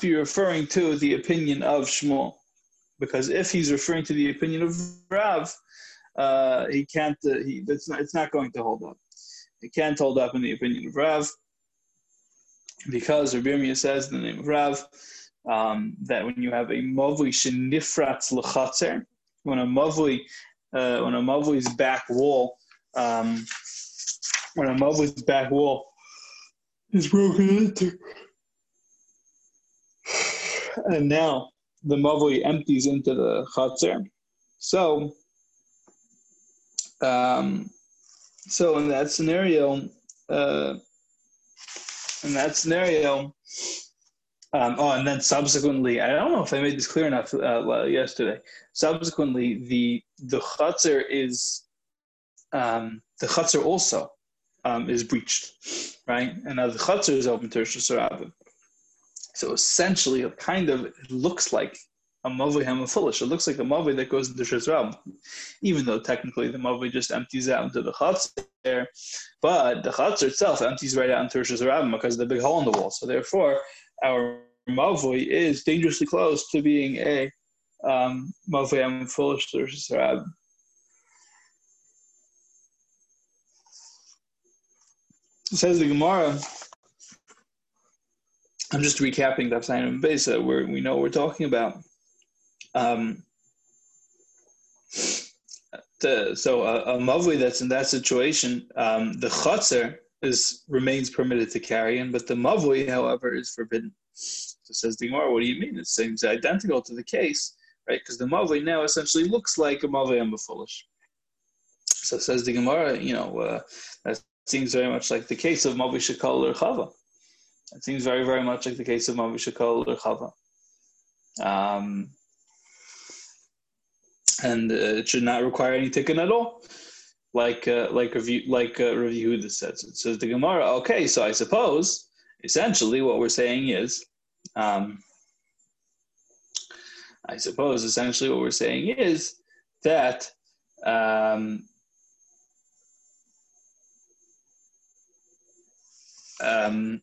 be referring to the opinion of Shmuel, because if he's referring to the opinion of Rav, uh, he can't. Uh, he it's not, it's not going to hold up. It can't hold up in the opinion of Rav, because Rabbi says in the name of Rav um, that when you have a mavli shenifratz lechatzer, when a mavli uh, when a mavli's back wall um, when a mavli's back wall is broken into, and now the mavli empties into the chatzer. So, um, so in that scenario, uh, in that scenario, um, oh, and then subsequently, I don't know if I made this clear enough uh, yesterday. Subsequently, the the chutzner is um, the chutzner also um, is breached, right? And now the chutzner is open to Rosh So essentially, it kind of looks like a mavi hamafulish. It looks like a mavi that goes into Shazram, even though technically the mavi just empties out into the chutzner, but the chutzner itself empties right out into Shazram because of the big hole in the wall. So therefore, our Mavoi is dangerously close to being a um, Mavoi Am foolish Sarab. Says the Gemara. I'm just recapping the Sign Besa, where we know what we're talking about. Um, the, so a, a mavli that's in that situation, um, the chutzer is remains permitted to carry in, but the mavui, however, is forbidden. So says the Gemara, what do you mean? It seems identical to the case, right? Because the mavui now essentially looks like a mavui and foolish. So says the Gemara, you know, uh, that seems very much like the case of mavui shekal or chava. It seems very, very much like the case of mavui shekal or chava. Um, and uh, it should not require any tikkun at all like uh, like review like uh, review that says it says the Gemara. Okay, so I suppose essentially what we're saying is, um, I suppose essentially what we're saying is that um, um,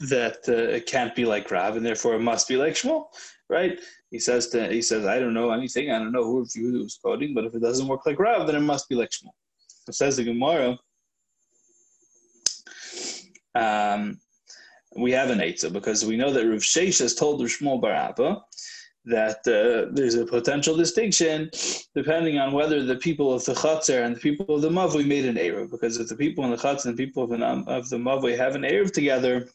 that uh, it can't be like Rav, and therefore it must be like Shmuel, right? He says to, he says, I don't know anything, I don't know who was quoting, but if it doesn't work like Rav, then it must be like Shmuel. It says the Gemara, um, we have an Eitzah because we know that Rav Sheish has told Rav Shmuel Barabba that uh, there's a potential distinction depending on whether the people of the Chatzar and the people of the Mavui made an Erev. Because if the people in the Chatzar and the people of the, of the Mavui have an Erev together,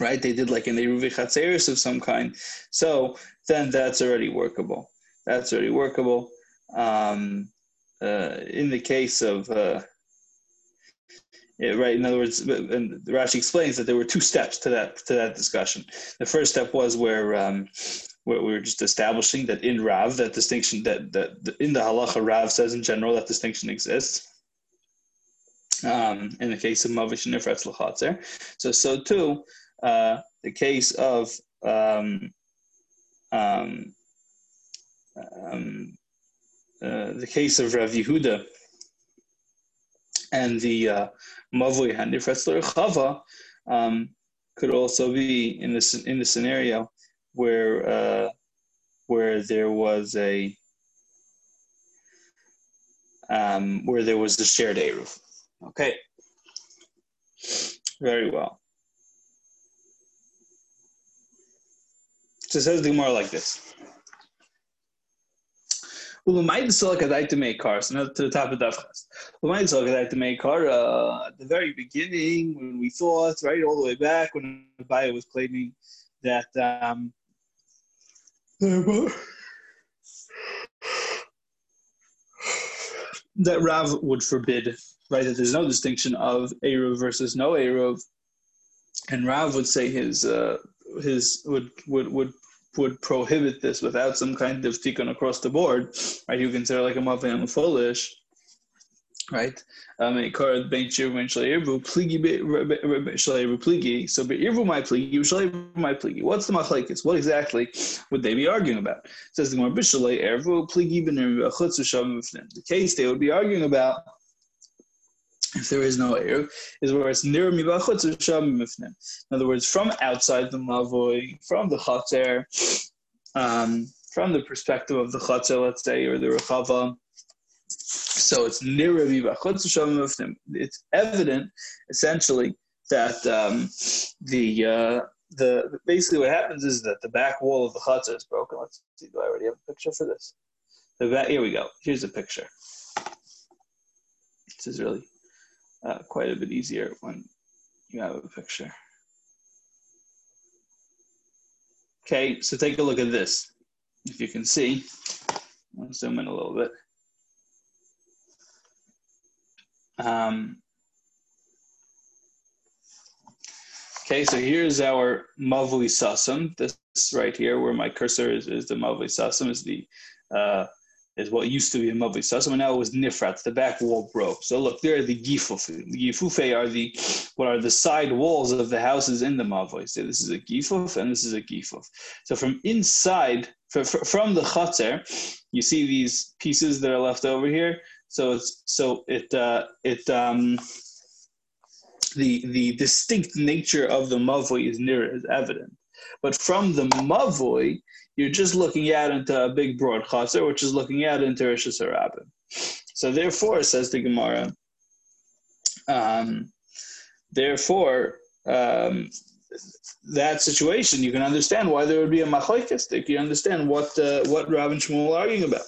right, they did like an Erev Chatzeris of some kind, so then that's already workable. That's already workable. Um, uh, in the case of uh, yeah, right. In other words, and Rashi explains that there were two steps to that to that discussion. The first step was where um, where we were just establishing that in Rav that distinction that that in the halacha Rav says in general that distinction exists. Um, in the case of Mavish and Nifretz So so too uh, the case of um, um, um uh, the case of Rav Yehuda and the uh, Mavui Hanifretzler Chava um, could also be in this in the scenario where uh, where there was a um, where there was a shared Eruv. Okay, very well. So it says the Gemara like this. Ulumai the to make cars, so to the top of Dafchas. Ulumai the to make car uh, at the very beginning when we thought, right, all the way back when Abaye was claiming that um, that Rav would forbid, right, that there's no distinction of Eruv versus no Eruv, and Rav would say his uh, his would would would would prohibit this without some kind of tikkun across the board, right? You consider like a mavim foolish, right? Um, so be irvu my my. What's the machlekes? What exactly would they be arguing about? It says the more bishalei ervu pligi The case they would be arguing about if there is no Eruv, is where it's near Mifnim. In other words, from outside the Mavoi, from the Chater, um, from the perspective of the Chater, let's say, or the Rechava, so it's near Mifnim. It's evident, essentially, that um, the uh, the basically what happens is that the back wall of the chutzah is broken. Let's see. Do I already have a picture for this? The back, here we go. Here's a picture. This is really uh, quite a bit easier when you have a picture. Okay, so take a look at this. If you can see, I'll zoom in a little bit. Um, okay, so here's our Mavli Sasam. This right here, where my cursor is, is the Mavli Sasam, is the uh, is what used to be a Mavli Sasam, and now it was Nifrat. The back wall broke. So look, there are the Gifuf. The Gifufe are the what are the side walls of the houses in the Mavli. So this is a Gifuf and this is a Gifuf. So from inside, from the Chater, you see these pieces that are left over here. So it's so it uh, it um, the the distinct nature of the Mavli is near as evident. But from the Mavoi, you're just looking out into a big broad chaser, which is looking out into Rosh Hashanah. So therefore, says the Gemara, um, therefore, um, that situation, you can understand why there would be a machlekes. You can understand what uh, what Rav and Shmuel are arguing about.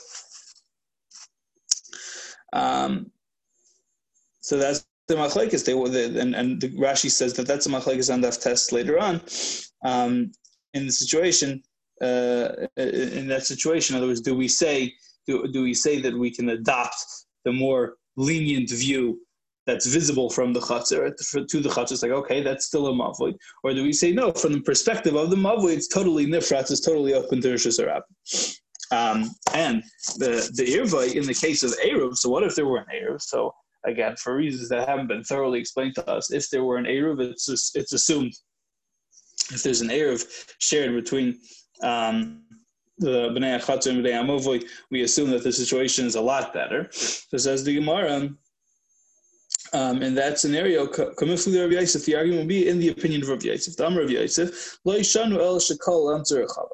Um, so that's the machlekes. They and and the Rashi says that that's a machlekes on that test later on. Um, in the situation uh, in that situation? In other words, do we say do, do we say that we can adopt the more lenient view that's visible from the chutzner to the chutzner? It's like okay, that's still a mavli, or do we say no? From the perspective of the mavli, it's totally nifrat, it's totally open to rishus um, and the the irvai in the case of eruv. So what if there were an eruv? So again, for reasons that haven't been thoroughly explained to us, if there were an eruv, it's it's assumed if there's an eruv shared between um, the Bnei Achatz and Bnei Amovoi, we assume that the situation is a lot better. So says the Gemara, um, in that scenario, Kamifli Rav Yosef, the argument will be in the opinion of Rav Yosef. The Rav Yosef, Lo Yishanu El Shekol Answer Chava.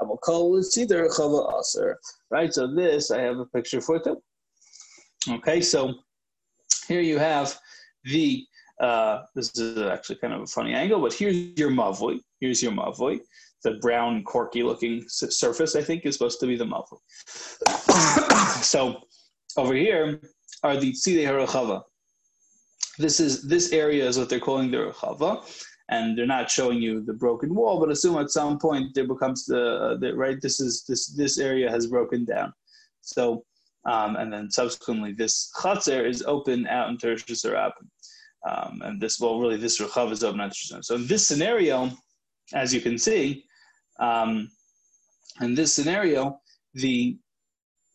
I will call it Siddur Chava Aser. Right, so this I have a picture for it. Okay, so here you have the, uh, this is actually kind of a funny angle, but here's your Mavoi. Here's your Mavoi the brown corky looking surface i think is supposed to be the muffler so over here are the tzidei harachava this is this area is what they're calling the rachava and they're not showing you the broken wall but assume at some point there becomes the, the right this is this this area has broken down. So um, and then subsequently this chatzir is open out into Rosh um, and this well really this rachava is open out so in this scenario as you can see um, in this scenario, the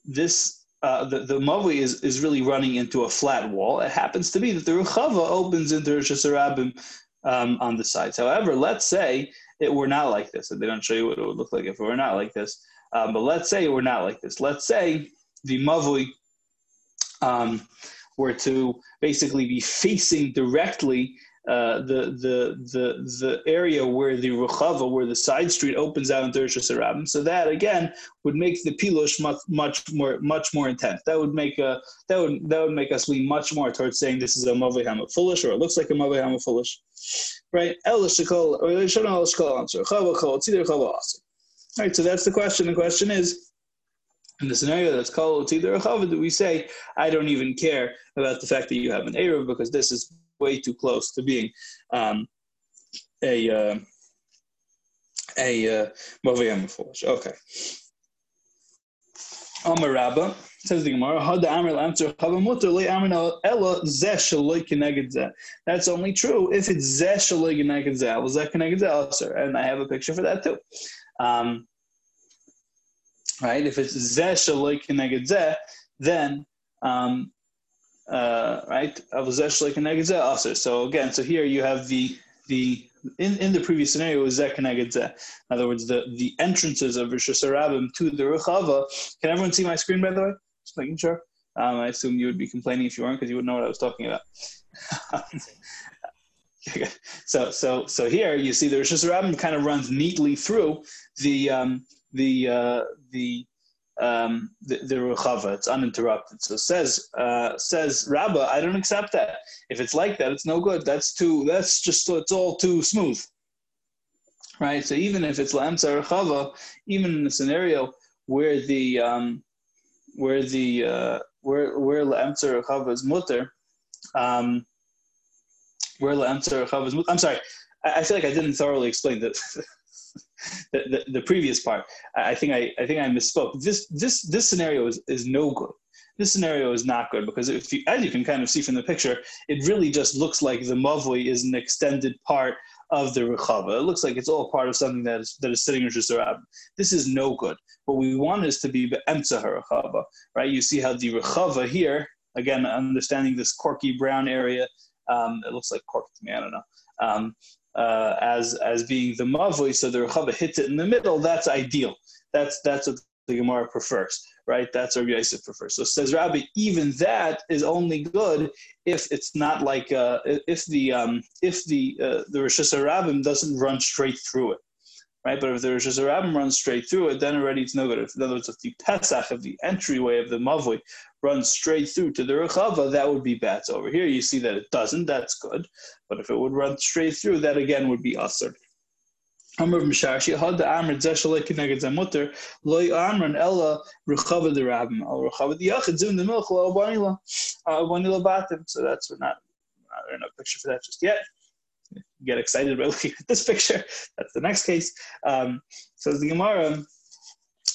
this uh, the, the Mavi is, is really running into a flat wall. It happens to be that the Ruchava opens into Rosh Hashanah um, on the sides. However, let's say it were not like this. They don't show you what it would look like if it were not like this. Um, but let's say it were not like this. Let's say the Mavui um, were to basically be facing directly uh, the the the the area where the Ruchava, where the side street opens out into Rosh Hashanah. So that again would make the pilush much much more much more intense. That would make a that would that would make us lean much more towards saying this is a Mavehama foolish or it looks like a Mavehama foolish, right? Right. So that's the question. The question is. In the scenario that's called either a chava, do we say, I don't even care about the fact that you have an Erev because this is way too close to being um, a uh, a uh, Okay. Amar Rabba says the Gemara, "Hada Amr answer Chava Mutter le Amr Ella Zeh Shaloi Keneged Zeh." That's only true if it's Zeh Shaloi Keneged Zeh. Was that Keneged Zeh? And I have a picture for that too. Um, right? If it's Zeh Shaloi Keneged Zeh, then um, uh, right? So again, so here you have the the in, in the previous scenario was In other words, the, the entrances of Rosh to the Rechava. Can everyone see my screen by the way? Just making sure. Um, I assume you would be complaining if you weren't because you wouldn't know what I was talking about. so so so here you see the Rosh kind of runs neatly through the um, the uh, the um, the, the Ruchava. It's uninterrupted. So says uh, says Rabba, I don't accept that. If it's like that, it's no good. That's too. That's just it's all too smooth, right? So even if it's Lamsa Ruchava, even in a scenario where the um, where the uh, where where Lamsa Ruchava is mutter. Um, where Lamsa Ruchava is mutter. I'm sorry. I, I feel like I didn't thoroughly explain that. the, the, previous part. I think I, I think I misspoke. This this this scenario is, is no good. This scenario is not good because if you, as you can kind of see from the picture, it really just looks like the mavli is an extended part of the rechava. It looks like it's all part of something that is that is sitting in Shusarab. This is no good. What we want is to be be'emtza rechava, right? You see how the rechava here, again, understanding this corky brown area, um, it looks like cork to me. I don't know. Um, uh, as as being the mavui, so the Rechava hits it in the middle. That's ideal. That's that's what the Gemara prefers, right? That's what Yosef prefers. So says Rabbi, even that is only good if it's not like uh, if the um, if the uh, the Rosh doesn't run straight through it right? But if the Rosh Hashanah runs straight through it, then already it's no good. If, in other words, if the Pesach of the entryway of the Mavui runs straight through to the Rechava, that would be bad. So over here, you see that it doesn't. That's good. But if it would run straight through, that again would be Asr. Amr had the Amr Ella Rechava the Rabbim Rechava the Yachid Zun the Milch Batim. So that's we're not. There's no picture for that just yet get excited about looking at this picture. That's the next case. Um, says the Gemara.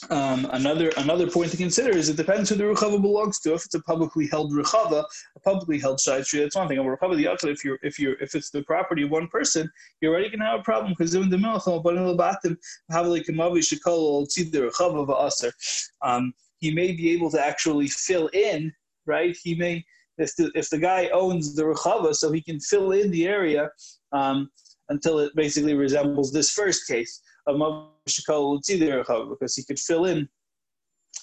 Um, another another point to consider is it depends who the rechava belongs to. If it's a publicly held rechava, a publicly held shayt tree, that's one thing. A rechava the if you're if you're if it's the property of one person, you're already gonna have a problem because in the milchal, but in the batim, have like a mavi shekol see the rechava va'aser. Um, he may be able to actually fill in, right? He may if the if the guy owns the rechava, so he can fill in the area um, until it basically resembles this first case of because he could fill in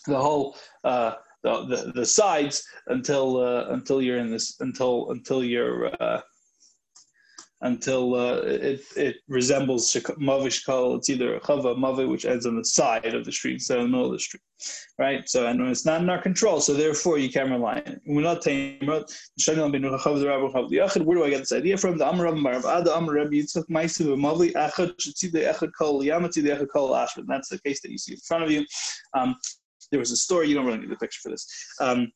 the whole uh, the, the, the sides until uh, until you're in this until until you're uh, until uh, it, it resembles Mavish Kal. It's either Chava Mavi, which ends on the side of the street instead of the middle of the street. Right? So, and it's not in our control, so therefore you can't rely on it. We're not Where do I get this idea from? The Amr Marab, the Amr Rabbi Yitzchak Maisu, Mavi, Echad, Tzidei Echad Kol, Yamati, Echad Kol, Ashman. That's the case that you see in front of you. Um, there was a story, you don't really need the picture for this. Um,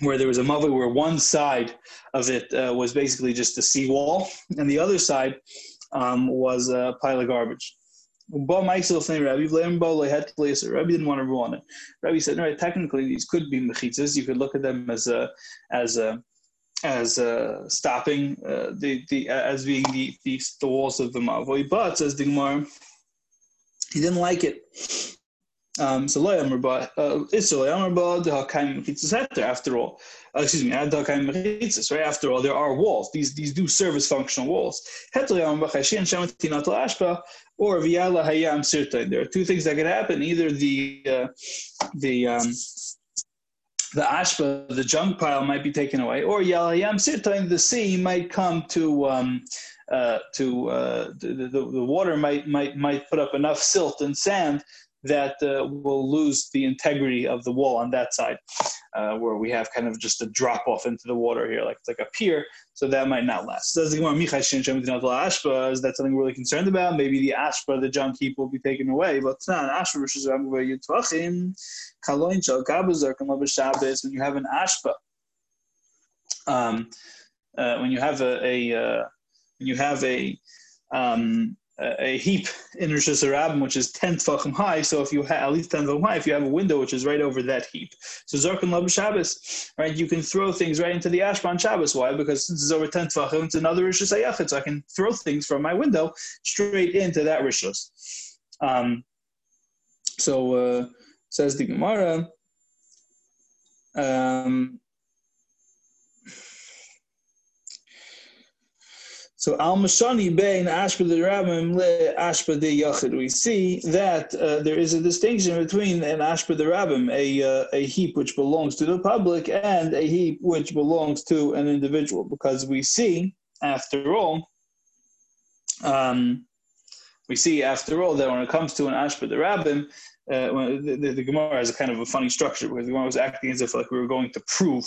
where there was a mother where one side of it uh, was basically just a seawall, and the other side um, was a pile of garbage. Rabbi he had to place it. Rabbi didn't want to ruin it. Rabbi said, "No, technically these could be mechitzas. You could look at them as a, as a, as stopping uh, the the as being the, the the walls of the mavoi. But says the Gemara, he didn't like it. Um, so lo yamar ba it's lo yamar ba the hakaim mechitzas heter. After all, uh, excuse me, ad hakaim mechitzas. Right. After all, there are walls. These these do serve as functional walls. Heter yamar ba tinat ashpa or v'yala hayam sirtain. There are two things that could happen. Either the uh, the um, the ashpa, the junk pile, might be taken away, or yala hayam sirtain, the sea might come to. Um, uh, to uh, the, the, the water might might might put up enough silt and sand that uh, will lose the integrity of the wall on that side, uh, where we have kind of just a drop off into the water here, like it's like a pier. So that might not last. So is that something we're really concerned about? Maybe the ashpa, the junk heap, will be taken away, but. When you have an ashpa, um, uh, when you have a, a uh, when you have a um, a heap in Rosh Hashanah, which is 10 tefachim high. So if you have at least 10 tefachim high, if you have a window which is right over that heap. So Zarkan Lab Shabbos, right? You can throw things right into the Ashban Shabbos. Why? Because since it's over 10 tefachim, it's another Rosh Hashanah. So I can throw things from my window straight into that Rishos. Um, so uh, says the Gemara. Um, So al mashani bein ashba the rabbim le ashba de yachid. We see that uh, there is a distinction between an ashba the rabbim, a uh, a heap which belongs to the public, and a heap which belongs to an individual, because we see, after all, um, we see after all that when it comes to an ashba the rabbim, uh, the, the, Gemara has a kind of a funny structure where the Gemara was acting as if like we were going to prove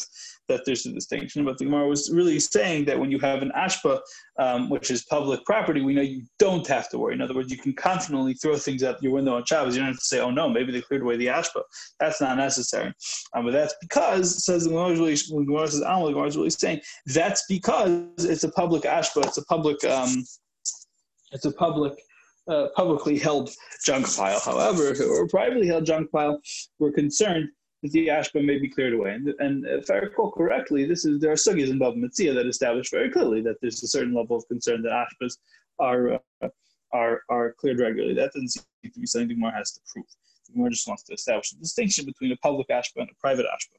that there's a distinction, but the Gemara was really saying that when you have an ashpa, um, which is public property, we know you don't have to worry. In other words, you can confidently throw things out your window on Shabbos. You don't have to say, "Oh no, maybe they cleared away the ashpa." That's not necessary. Um, but that's because says the Gemara really when Gemara says Amal, the Gemara is really saying that's because it's a public ashpa. It's a public. Um, it's a public uh, publicly held junk pile. However, if it were a privately held junk pile, we're concerned that the ashba may be cleared away. And, and if I recall correctly, this is there are sugis in Bava Metzia that establish very clearly that there's a certain level of concern that ashbas are uh, are are cleared regularly. That doesn't seem to be something Gemara has to prove. Gemara just wants to establish a distinction between a public ashba and a private ashba.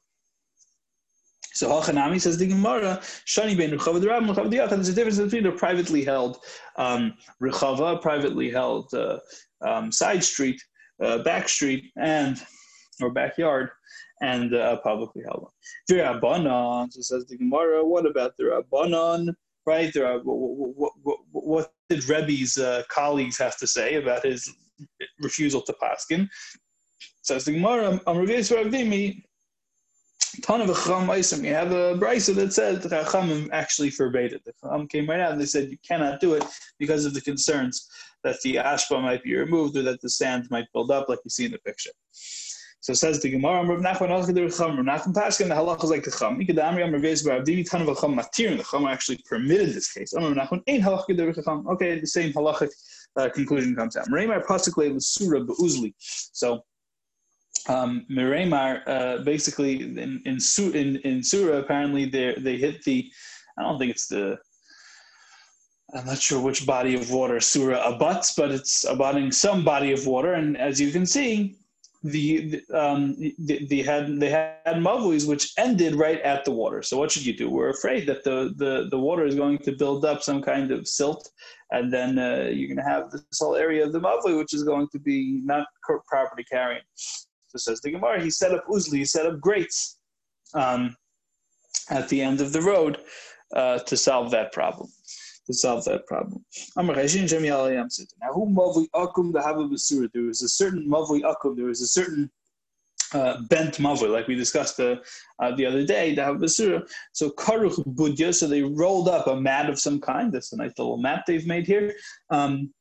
So Hachanami says the Gemara, Shani ben Rechava the Rabbim, Rechava the. There's a difference between a privately held um, privately held uh, um, side street, uh, back street, and or backyard, and uh, publicly held one. The Rabbanon, so says the Gemara. What about the Rabbanon? Right? There what, what, what, what, did Rebbe's uh, colleagues have to say about his refusal to paskin? Says the Gemara, "Am Rav ton of Chacham Isim. You have a brisa that says the Chachamim actually forbade it. The Chacham came right out and they said you cannot do it because of the concerns that the ashba might be removed or that the sand might build up, like you see in the picture. So it says the Gemara, Rav Nachman Alchad Recham, Rav Nachman Paskin, the halacha is like the Cham. Mikadamri Am Rav Yezbar Abdini, ton of a Cham Matir, the Cham actually permitted this case. Rav Nachman, Ein halacha Recham. Okay, the same halachic uh, conclusion comes out. Mereimar Pasuk Le Surah Be'uzli. So um, Mereimar, uh, basically in in, in in Surah, apparently they they hit the, I don't think it's the, I'm not sure which body of water Surah abuts, but it's abutting some body of water, and as you can see, the, the um had they had mavuis which ended right at the water. So what should you do? We're afraid that the the the water is going to build up some kind of silt, and then uh, you're going to have this whole area of the mavui which is going to be not properly carrying. Says the Gemara, he set up uzli, he set up grates um, at the end of the road uh, to solve that problem. To solve that problem. Now, who akum the There was a certain mavui akum. There was a certain uh, bent mavui, like we discussed uh, uh, the other day, the basura. So karuch budya. So they rolled up a mat of some kind. That's a nice little mat they've made here. Um,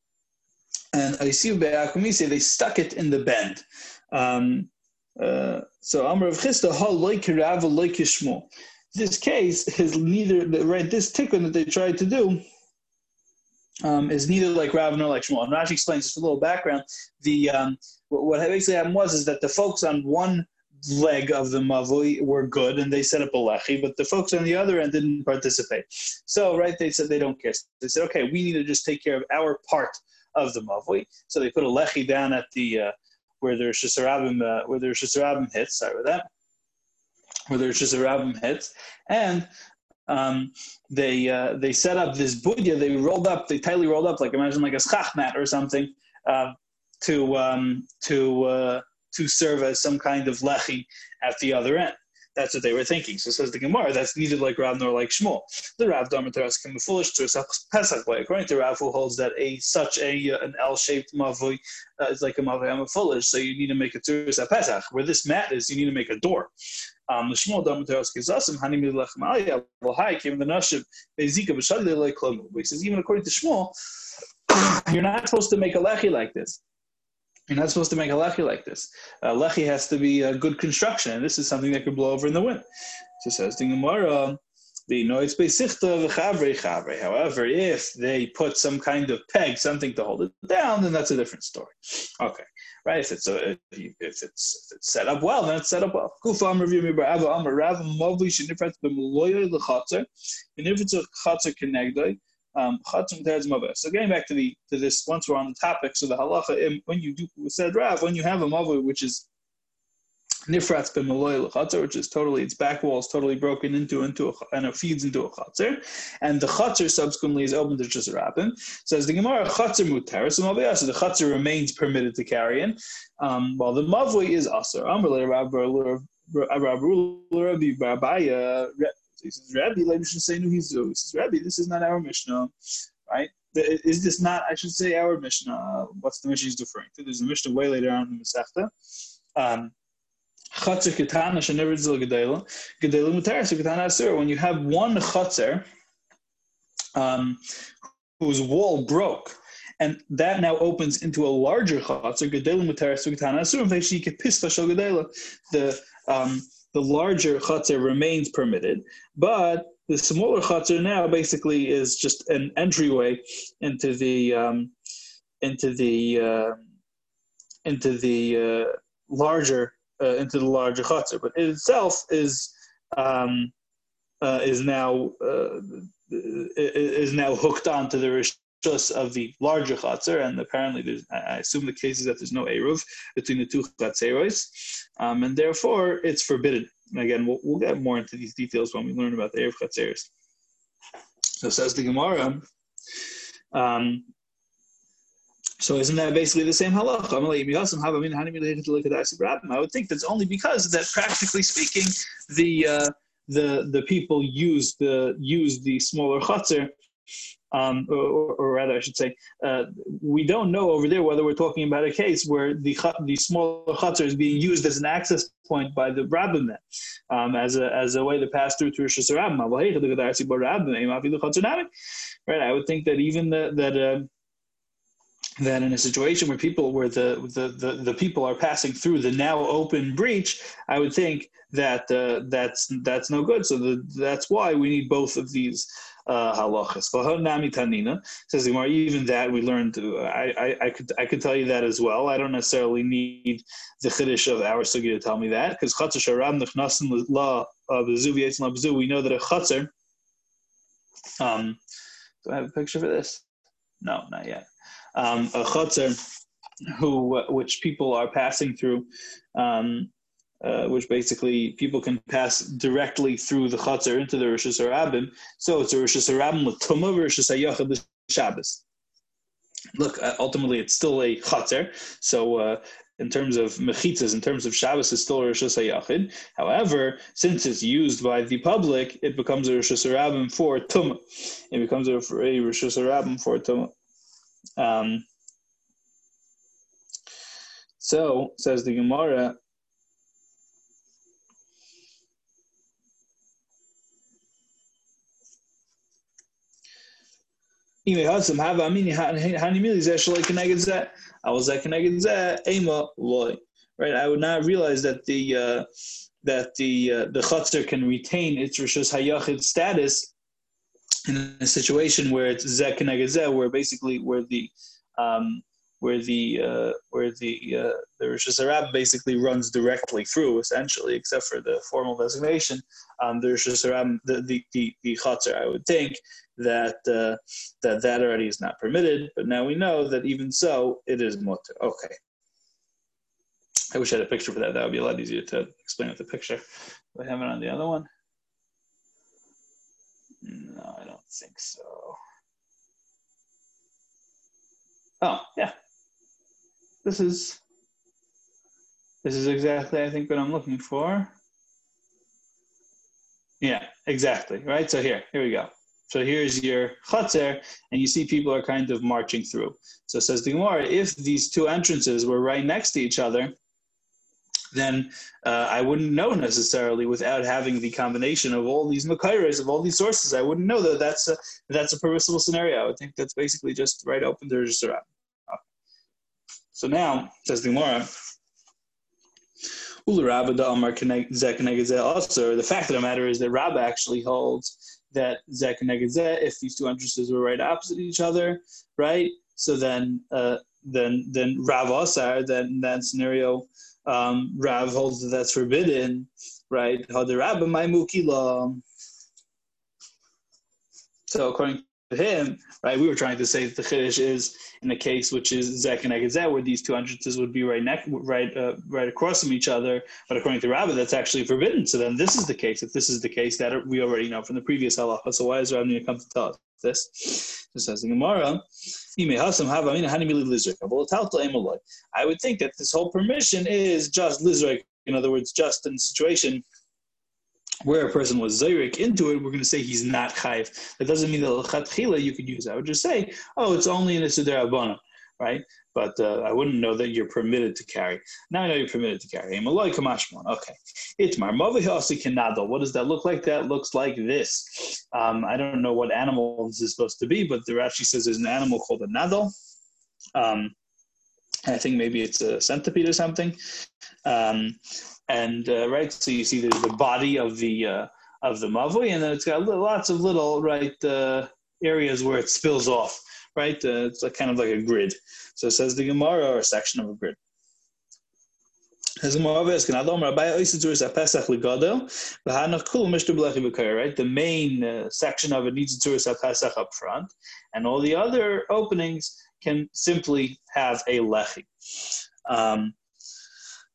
and I see they stuck it in the bend. Um, uh, so Amr of Chisda hal like Rav like. This case is neither right. This tikkun that they tried to do um, is neither like Rav nor like Shmuel. And Rashi explains just a little background. The um, what, what basically happened was is that the folks on one leg of the mavui were good and they set up a lechi, but the folks on the other end didn't participate. So right, they said they don't care. They said, okay, we need to just take care of our part of the mavui. So they put a lechi down at the uh, where there's Shisarabim, uh, where there's Shisarabim hits, sorry with that, where there's Shisarabim hits, and um, they uh, they set up this budya, they rolled up, they tightly rolled up, like imagine like a schach mat or something, uh, to um, to uh, to serve as some kind of lechi at the other end. That's what they were thinking. So says the Gemara, that's neither like Rav nor like Shmuel. The Rav can be foolish to Pesach way. According to Rav, who holds that a such a uh, an L-shaped mavui uh, is like a mavui am a foolish, so you need to make a turis Pesach. Where this mat is, you need to make a door. Um, the Shmuel Dharmataras kizasim hani milech ma'aya v'hai kim the nashiv beizika b'shadli like He says even according to Shmuel, you're not supposed to make a lechi like this. You're not supposed to make a lechi like this. A lechi has to be a good construction, and this is something that could blow over in the wind. So says the Gemara, the noise However, if they put some kind of peg, something to hold it down, then that's a different story. Okay, right? If it's a, if it's if it's set up well, then it's set up well. And if it's a um, so getting back to the to this, once we're on the topic, so the halacha, when you do said Rav, when you have a mother which is Nifratz b'meloy l'chatzar, which is totally its back wall is totally broken into into a, and it feeds into a chatzar, and the chatzar subsequently is open to just rabin. Says the Gemara, chatzar mutar, so the chatzar remains permitted to carry in, um, while the mavui is asar. Amr Rabbi he says, Rabbi, let me say no he's He says, Rabbi, this is not our Mishnah, right? Is this not, I should say, our Mishnah? What's the Mishnah he's referring to? There's a Mishnah way later on in the Masechta. Um. When you have one chatzar um, whose wall broke, and that now opens into a larger gedela. The um, the larger chatzar remains permitted, but the smaller chatzar now basically is just an entryway into the um, into the uh, into the uh, larger uh, into the larger chutzner, but it itself is um, uh, is now uh, is now hooked onto the rishus of the larger chutzner, and apparently there's I assume the case is that there's no eruv between the two chatzeros, um, and therefore it's forbidden. And again, we'll, we'll get more into these details when we learn about the eruv chatzeros. So says the Gemara. Um, so isn't that basically the same halacha? I would think that's only because that practically speaking, the uh, the the people use the use the smaller chutzner, um, or, or, rather, I should say, uh, we don't know over there whether we're talking about a case where the the smaller chutzner is being used as an access point by the rabbin, um, as a as a way to pass through to Rosh Hashanah. Right, I would think that even the, that. Uh, that in a situation where people where the, the, the, the, people are passing through the now open breach, I would think that uh, that's that's no good. So the, that's why we need both of these uh, halachas. Says even that we learned. Uh, I, I, I could I could tell you that as well. I don't necessarily need the chiddush of our sugi to tell me that because chatzar sharam nechnasin la b'zu We know that a chatzar. Um, do I have a picture for this? No, not yet um, a chutzner who which people are passing through, um, uh, which basically people can pass directly through the chutzner into the Rosh Hashanah. So it's a Rosh Hashanah l'tumah Rosh Hashanah Shabbos. Look, uh, ultimately it's still a chutzner. So. Uh, in terms of mechitzas, in terms of Shabbos, it's still a Rosh Hashanah. However, since it's used by the public, it becomes a Rosh Hashanah for Tumah. It becomes a, a Rosh Hashanah for Tumah. Um, so, says the Gemara, Right, I would not realize that the uh, that the uh, the chutzner can retain its rishus hayachid status in a situation where it's zeh keneged where basically where the um, where the uh, where the uh, the Rosh Hashanah basically runs directly through, essentially, except for the formal designation. Um, the Rosh Hashanah, the the the, Chatzar, I would think that uh, that that already is not permitted. But now we know that even so, it is mutter. Okay. I wish I had a picture for that. That would be a lot easier to explain with the picture. Do I have it on the other one? No, I don't think so. Oh, yeah. This is this is exactly I think what I'm looking for. Yeah, exactly. Right. So here, here we go. So here's your chutzner, and you see people are kind of marching through. So says the Gemara, if these two entrances were right next to each other, then uh, I wouldn't know necessarily without having the combination of all these makairas, of all these sources. I wouldn't know that that's a, that's a permissible scenario. I would think that's basically just right open to Risharat. So now, says the Gemara, the fact of the matter is that Rabba actually holds that Zek and if these two entrances were right opposite each other, right? So then, uh, then, then Rav Asar, then that scenario, um, Rav holds that that's forbidden, right? Had the Rab Maimukila. So according him, right? We were trying to say that the chiddush is in a case which is zek and eged where these two entrances would be right neck, right, uh, right across from each other. But according to Rabbi, that's actually forbidden. So then, this is the case. If this is the case, that we already know from the previous halacha. So why is Rabbi going to come to tell us this? It says in Gemara, I would think that this whole permission is just lizrek. In other words, just in the situation where a person was zayrik into it, we're going to say he's not chayv. That doesn't mean that l'chatchila you could use. I would just say, oh, it's only in a seder abana, right? But uh, I wouldn't know that you're permitted to carry. Now I know you're permitted to carry. Okay. Itmar What does that look like? That looks like this. Um, I don't know what animal this is supposed to be, but the Rashi says there's an animal called a nadal. Um, I think maybe it's a centipede or something. Um, and uh, right, so you see there's the body of the uh, of the mavui, and then it's got lots of little right uh, areas where it spills off. Right, uh, it's like, kind of like a grid. So it says the Gemara or a section of a grid. Right, the main uh, section of it needs a pesach up front, and all the other openings can simply have a lechi. Um,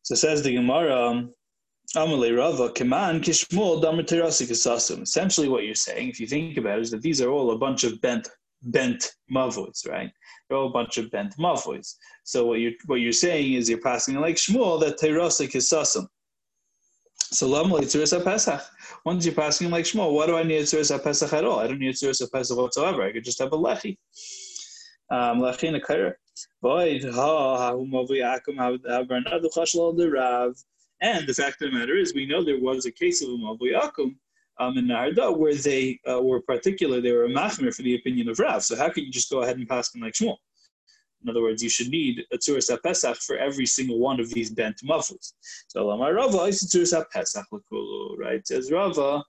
so says the Gemara, Amalei Rava, Keman Damatirasikasasum. Essentially, what you're saying, if you think about it, is that these are all a bunch of bent bent mavoids, right? They're all a bunch of bent mavoids. So what you're what you're saying is you're passing like Shmuel that Terasik is sasum. So Lamali Tzuris Pesach. Once you're passing like Shmuel, why do I need Tzuris Pesach at all? I don't need Tzuris Pesach whatsoever. I could just have a lechi. Um, lechi and a kair. And the fact of the matter is, we know there was a case of a Mavu um, in Nehardea where they uh, were particular, they were a machmer for the opinion of Rav. So how can you just go ahead and pass them like Shmuel? In other words, you should need a tzuras pesach for every single one of these bent muffles. So Lamar Rava is tzuras pesach l'kulu, right? Says Rava.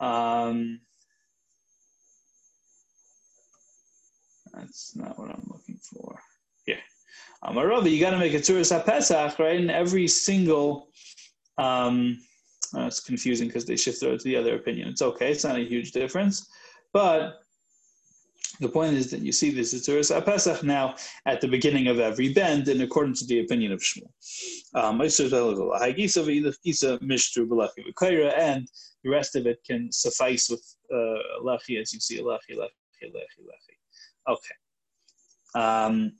Um, that's not what I'm looking for. Amaravi, you got to make a Tzuras HaPesach, right? In every single, um, uh, it's confusing because they shift to the other opinion. It's okay, it's not a huge difference. But the point is that you see this Tzuras HaPesach now at the beginning of every bend in accordance with the opinion of Shmuel. Um, and the rest of it can suffice with uh, Lachi as you see, Lachi, Lachi, Lachi, Lachi. Okay. Um,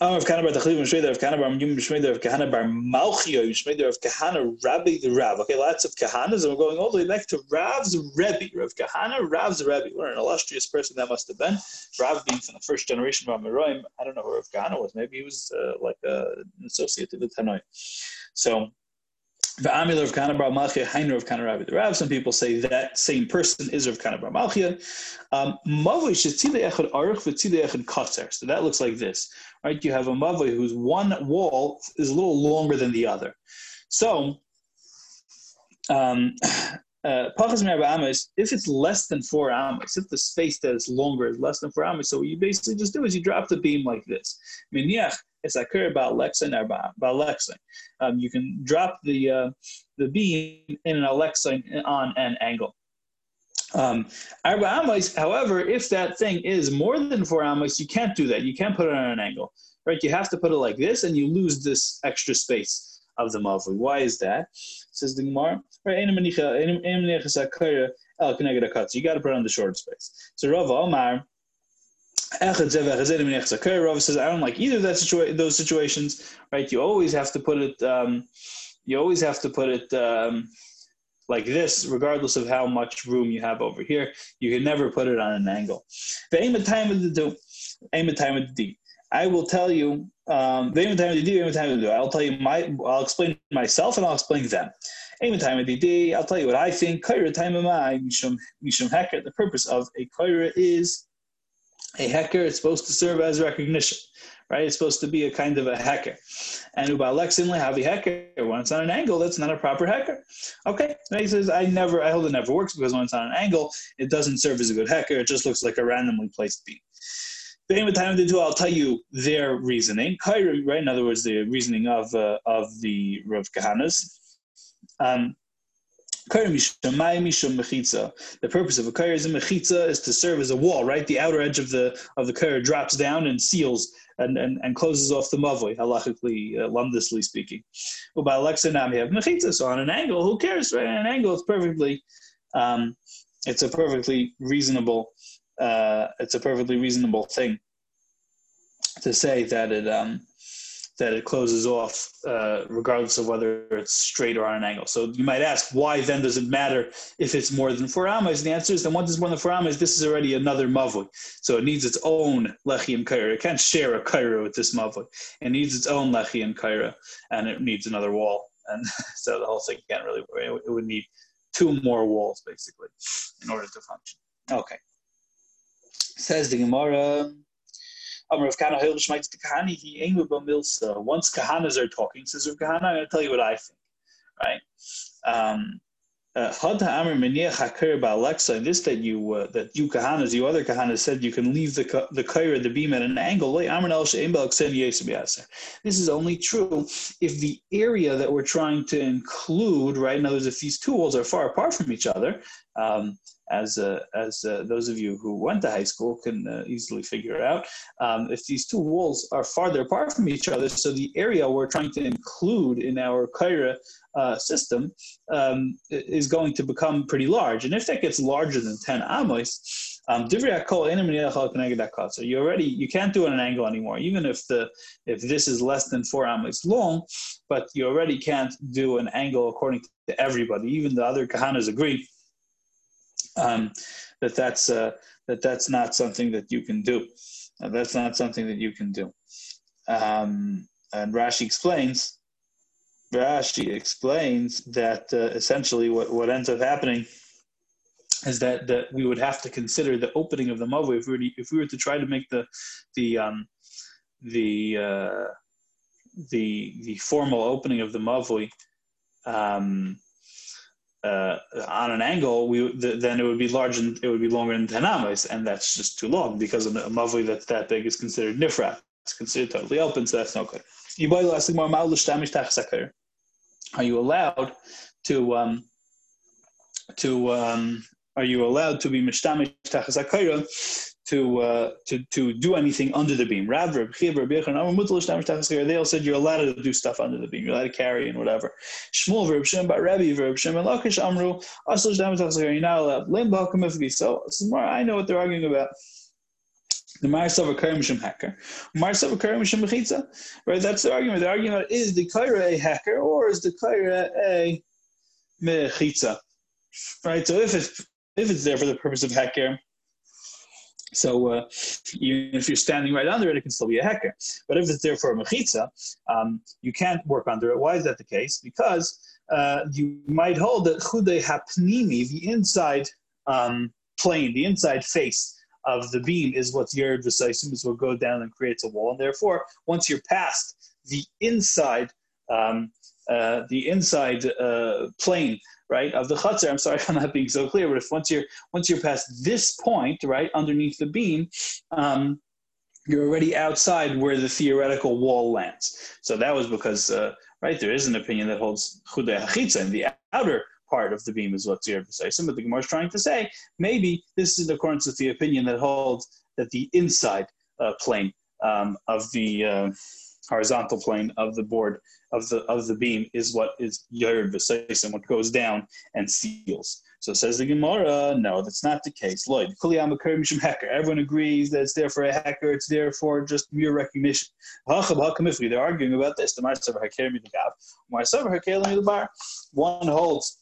of Kahana bar Tachliv Mishmeder of Kahana bar Yum Mishmeder of Kahana bar Malchio Mishmeder of Kahana Rabbi the Rav. Okay, lots of Kahanas, and we're going all the way back to Rav's Rebbe. Rav Kahana, Rav's Rebbe. What an illustrious person that must have been. Rav being from the first generation of Amoraim. I don't know who Rav Kahana was. Maybe he was uh, like uh, an associate of the Tanoi. So the Amil of Kana Bar Malchia, of Kana Rabbi the Rav. Some people say that same person is of Kana Bar Malchia. Um, Mavoi Shetzile Echad Aruch V'tzile Echad Katzer. So that looks like this, right? You have a Mavoi whose one wall is a little longer than the other. So, um, uh, if it's less than four amas, if the space that is longer is less than four amas, so what you basically just do is you drop the beam like this. Miniach it's lexin or about lexin. Um, you can drop the uh, the beam in an alexin on an angle. Um, however, if that thing is more than four amos, you can't do that. You can't put it on an angle, right? You have to put it like this, and you lose this extra space of the mavli. Why is that? Says the Gemara. You got to put it on the short space. So Rav Omar Rav says, I don't like either of that situa- those situations, right? You always have to put it, um, you always have to put it um, like this, regardless of how much room you have over here. You can never put it on an angle. The time of the time of the day. I will tell you, um, I'll tell you my, I'll explain myself and I'll explain them. Aim of time of the I'll tell you what I think. The purpose of a kaira is a hecker is supposed to serve as recognition, right? It's supposed to be a kind of a hecker. And ubalexin have a hecker. When it's on an angle, that's not a proper hecker. Okay. And he says, I never, I hold it never works because when it's on an angle, it doesn't serve as a good hecker. It just looks like a randomly placed beam. The time to do, I'll tell you their reasoning. Right? In other words, the reasoning of uh, of the Rav Kahanas. Um, The purpose of a kair is a mechitza is to serve as a wall, right? The outer edge of the of the kair drops down and seals and, and, and closes off the mavoi, halachically, uh, speaking. Well, by Alexa now we have mechitza, so on an angle, who cares? Right? An angle is perfectly, um, it's a perfectly reasonable, uh, it's a perfectly reasonable thing to say that it um, that it closes off uh, regardless of whether it's straight or on an angle. So you might ask, why then does it matter if it's more than four amas? The answer is that once it's more than four amas, this is already another mavui. So it needs its own lechi and kaira. It can't share a kaira with this mavui. It needs its own lechi and kaira, and it needs another wall. And so the whole thing can't really, it would need two more walls basically in order to function. Okay. Says the Gemara. Amar Kahana the Kahani, he ain't Milsa. Once Kahanas are talking, says Rav Kahana, I'm going to tell you what I think, right? Um, uh, this that you uh, that you kahanas, you other kahanas said you can leave the the kaira, the beam at an angle. This is only true if the area that we're trying to include, right? In other words, if these two walls are far apart from each other, um, as uh, as uh, those of you who went to high school can uh, easily figure out. Um, if these two walls are farther apart from each other, so the area we're trying to include in our kaira uh, system um, is going to become pretty large, and if that gets larger than ten amos. Um, you already you can't do it at an angle anymore, even if the if this is less than four amos long, but you already can't do an angle according to everybody. Even the other kahanas agree um, that that's uh, that that's not something that you can do. Uh, that's not something that you can do. Um, and Rashi explains. Rashi explains that uh, essentially what, what ends up happening is that, that we would have to consider the opening of the mavu if we were to, if we were to try to make the the um, the uh, the the formal opening of the mavui um, uh, on an angle, we then it would be larger. It would be longer than ten amas, and that's just too long because a mavli that's that big is considered nifra. It's considered totally open, so that's no good. Are you allowed to um, to um, are you allowed to be mishtamish tachas to uh, to to do anything under the beam. They all said you're allowed to do stuff under the beam. You're allowed to carry and whatever. Shmuel, Reb Shem, but Rabbi, Reb Shem, and Lakish Amru, Asl Shtam you're not allowed. So. I know what they're arguing about. The Marsav Karim Shem hecker. Marsav Karim Shem Mechitza. Right, that's the argument. The argument is the Kaira a hecker or is the Kaira a Mechitza? Right, so if it's if it's there for the purpose of hecker, so uh, even if you're standing right under it, it can still be a hecker. But if it's there for a mechitza, um, you can't work under it. Why is that the case? Because uh, you might hold that chude hapnimi, the inside um, plane, the inside face of the beam is what's yered v'saisim, is what goes down and creates a wall. And therefore, once you're past the inside, um, uh, the inside uh, plane right, of the chutzner. I'm sorry if I'm not being so clear, but if once you're once you're past this point, right, underneath the beam, um, you're already outside where the theoretical wall lands. So that was because, uh, right, there is an opinion that holds chudei hachitza in the outer part of the beam is what's here precise. But the Gemara is trying to say maybe this is in accordance with the opinion that holds that the inside uh, plane um, of the uh, horizontal plane of the board of the of the beam is what is Yair and what goes down and seals. So says the Gemara, no, that's not the case. Lloyd, hecker. Everyone agrees that it's there for a hecker. It's there for just mere recognition. They're arguing about this. The One holds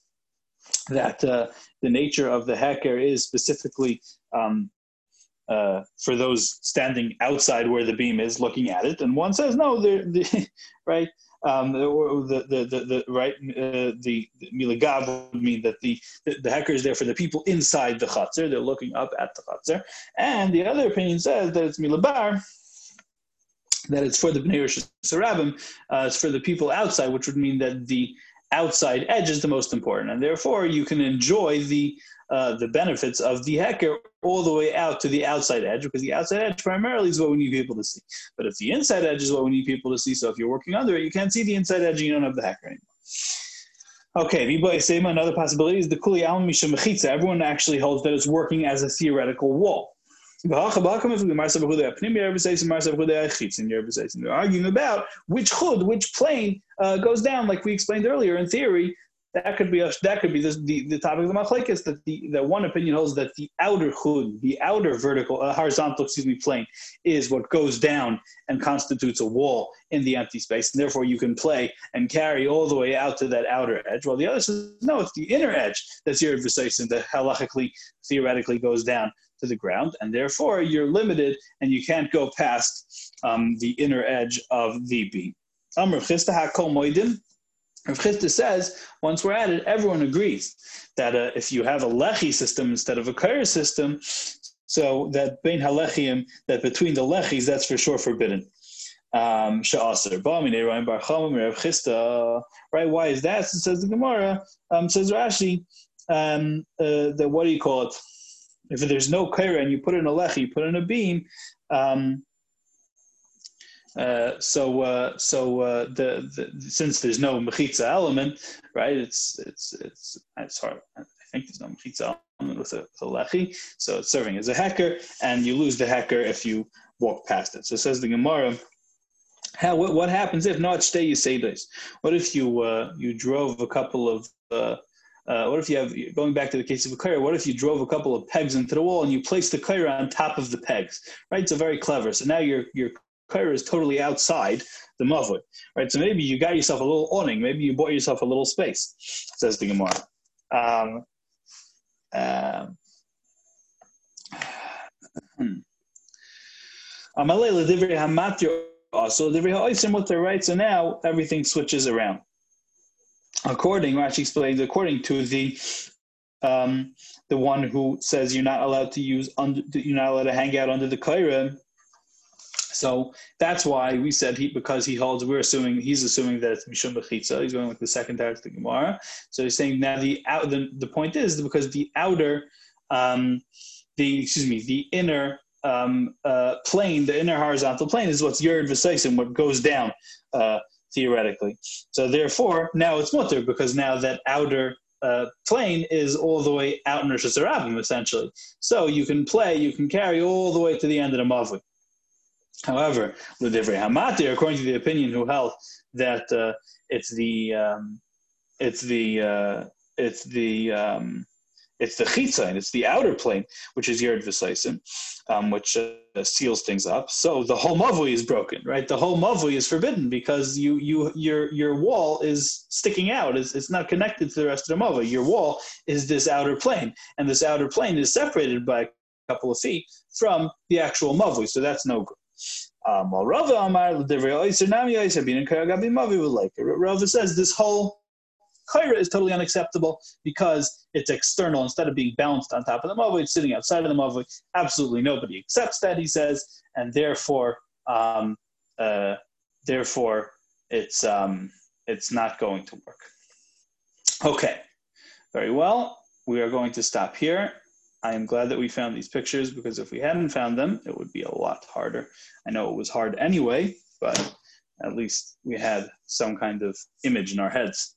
that uh, the nature of the hecker is specifically um, uh, for those standing outside where the beam is looking at it, and one says no, they, right. Um, the, the, the, the, right uh, the, the milagav would mean that the, the, the hecker is there for the people inside the chatzar. They're looking up at the chatzar, and the other opinion says that it's milabar, that it's for the bnei Sarabim, uh, it's for the people outside, which would mean that the outside edge is the most important, and therefore you can enjoy the uh, the benefits of the hecker all the way out to the outside edge, because the outside edge primarily is what we need people to see. But if the inside edge is what we need people to see, so if you're working under it, you can't see the inside edge and you don't have the hecker anymore. Okay, another possibility is the kuli al mechitza. Everyone actually holds that it's working as a theoretical wall. They're arguing about which chud, which plane uh, goes down, like we explained earlier. In theory, that could be a, that could be this, the, the topic of the machlekes that the, the one opinion holds that the outer chud, the outer vertical uh, horizontal excuse me plane is what goes down and constitutes a wall in the empty space, and therefore you can play and carry all the way out to that outer edge. While the other says no, it's the inner edge that's your adversation that halachically theoretically goes down to the ground, and therefore you're limited and you can't go past um, the inner edge of the beam. Chista Rav Chisda says, once we're at it, everyone agrees that uh, if you have a lechi system instead of a kair system, so that bein halechim, that between the lechis, that's for sure forbidden. Um, right? Why is that? So says the Gemara. Um, says Rashi um, uh, that what do you call it? If there's no kaira and you put in a lechi, you put in a beam, um, uh, so uh, so uh, the, the, since there's no mechitza element, right? It's it's it's it's hard. I think there's no mechitza element with a, with a lechi, so it's serving as a hecker, and you lose the hecker if you walk past it. So it says the Gemara. How what, happens if not stay you say this? What if you uh, you drove a couple of uh, what if you have going back to the case of a kaira? What if you drove a couple of pegs into the wall and you placed the kaira on top of the pegs? Right, so very clever. So now your your Kaira is totally outside the Mavud, right? So maybe you got yourself a little awning, maybe you bought yourself a little space, says the Gemara. Um, um, so what they're right. So now everything switches around. According, Rashi explains, according to the um, the one who says you're not allowed to use under, you're not allowed to hang out under the kaira, so that's why we said he because he holds. We're assuming he's assuming that it's mishum mechitza. He's going with the second text of the Gemara. So he's saying now the out the, the point is because the outer, um, the excuse me, the inner um, uh, plane, the inner horizontal plane is what's yerd v'saisim, what goes down uh, theoretically. So therefore, now it's mutter because now that outer uh, plane is all the way out in Rosh Hashanah, essentially. So you can play, you can carry all the way to the end of the Mavli. However, L'divrei Hamati, according to the opinion who held that uh, it's the um, it's the uh, it's the um, it's the chitzain, it's the outer plane, which is Yerd V'Saisim, um, which uh, seals things up. So the whole mavui is broken, right? The whole mavui is forbidden because you you your your wall is sticking out. It's, it's not connected to the rest of the mavui. Your wall is this outer plane, and this outer plane is separated by a couple of feet from the actual mavui. So that's no good. Um, Rava says this whole kaira is totally unacceptable because it's external. Instead of being balanced on top of the mavui, it's sitting outside of the mavui. Absolutely nobody accepts that, he says, and therefore, um, uh, therefore, it's um, it's not going to work. Okay, very well. We are going to stop here. I am glad that we found these pictures because if we hadn't found them, it would be a lot harder. I know it was hard anyway, but at least we had some kind of image in our heads.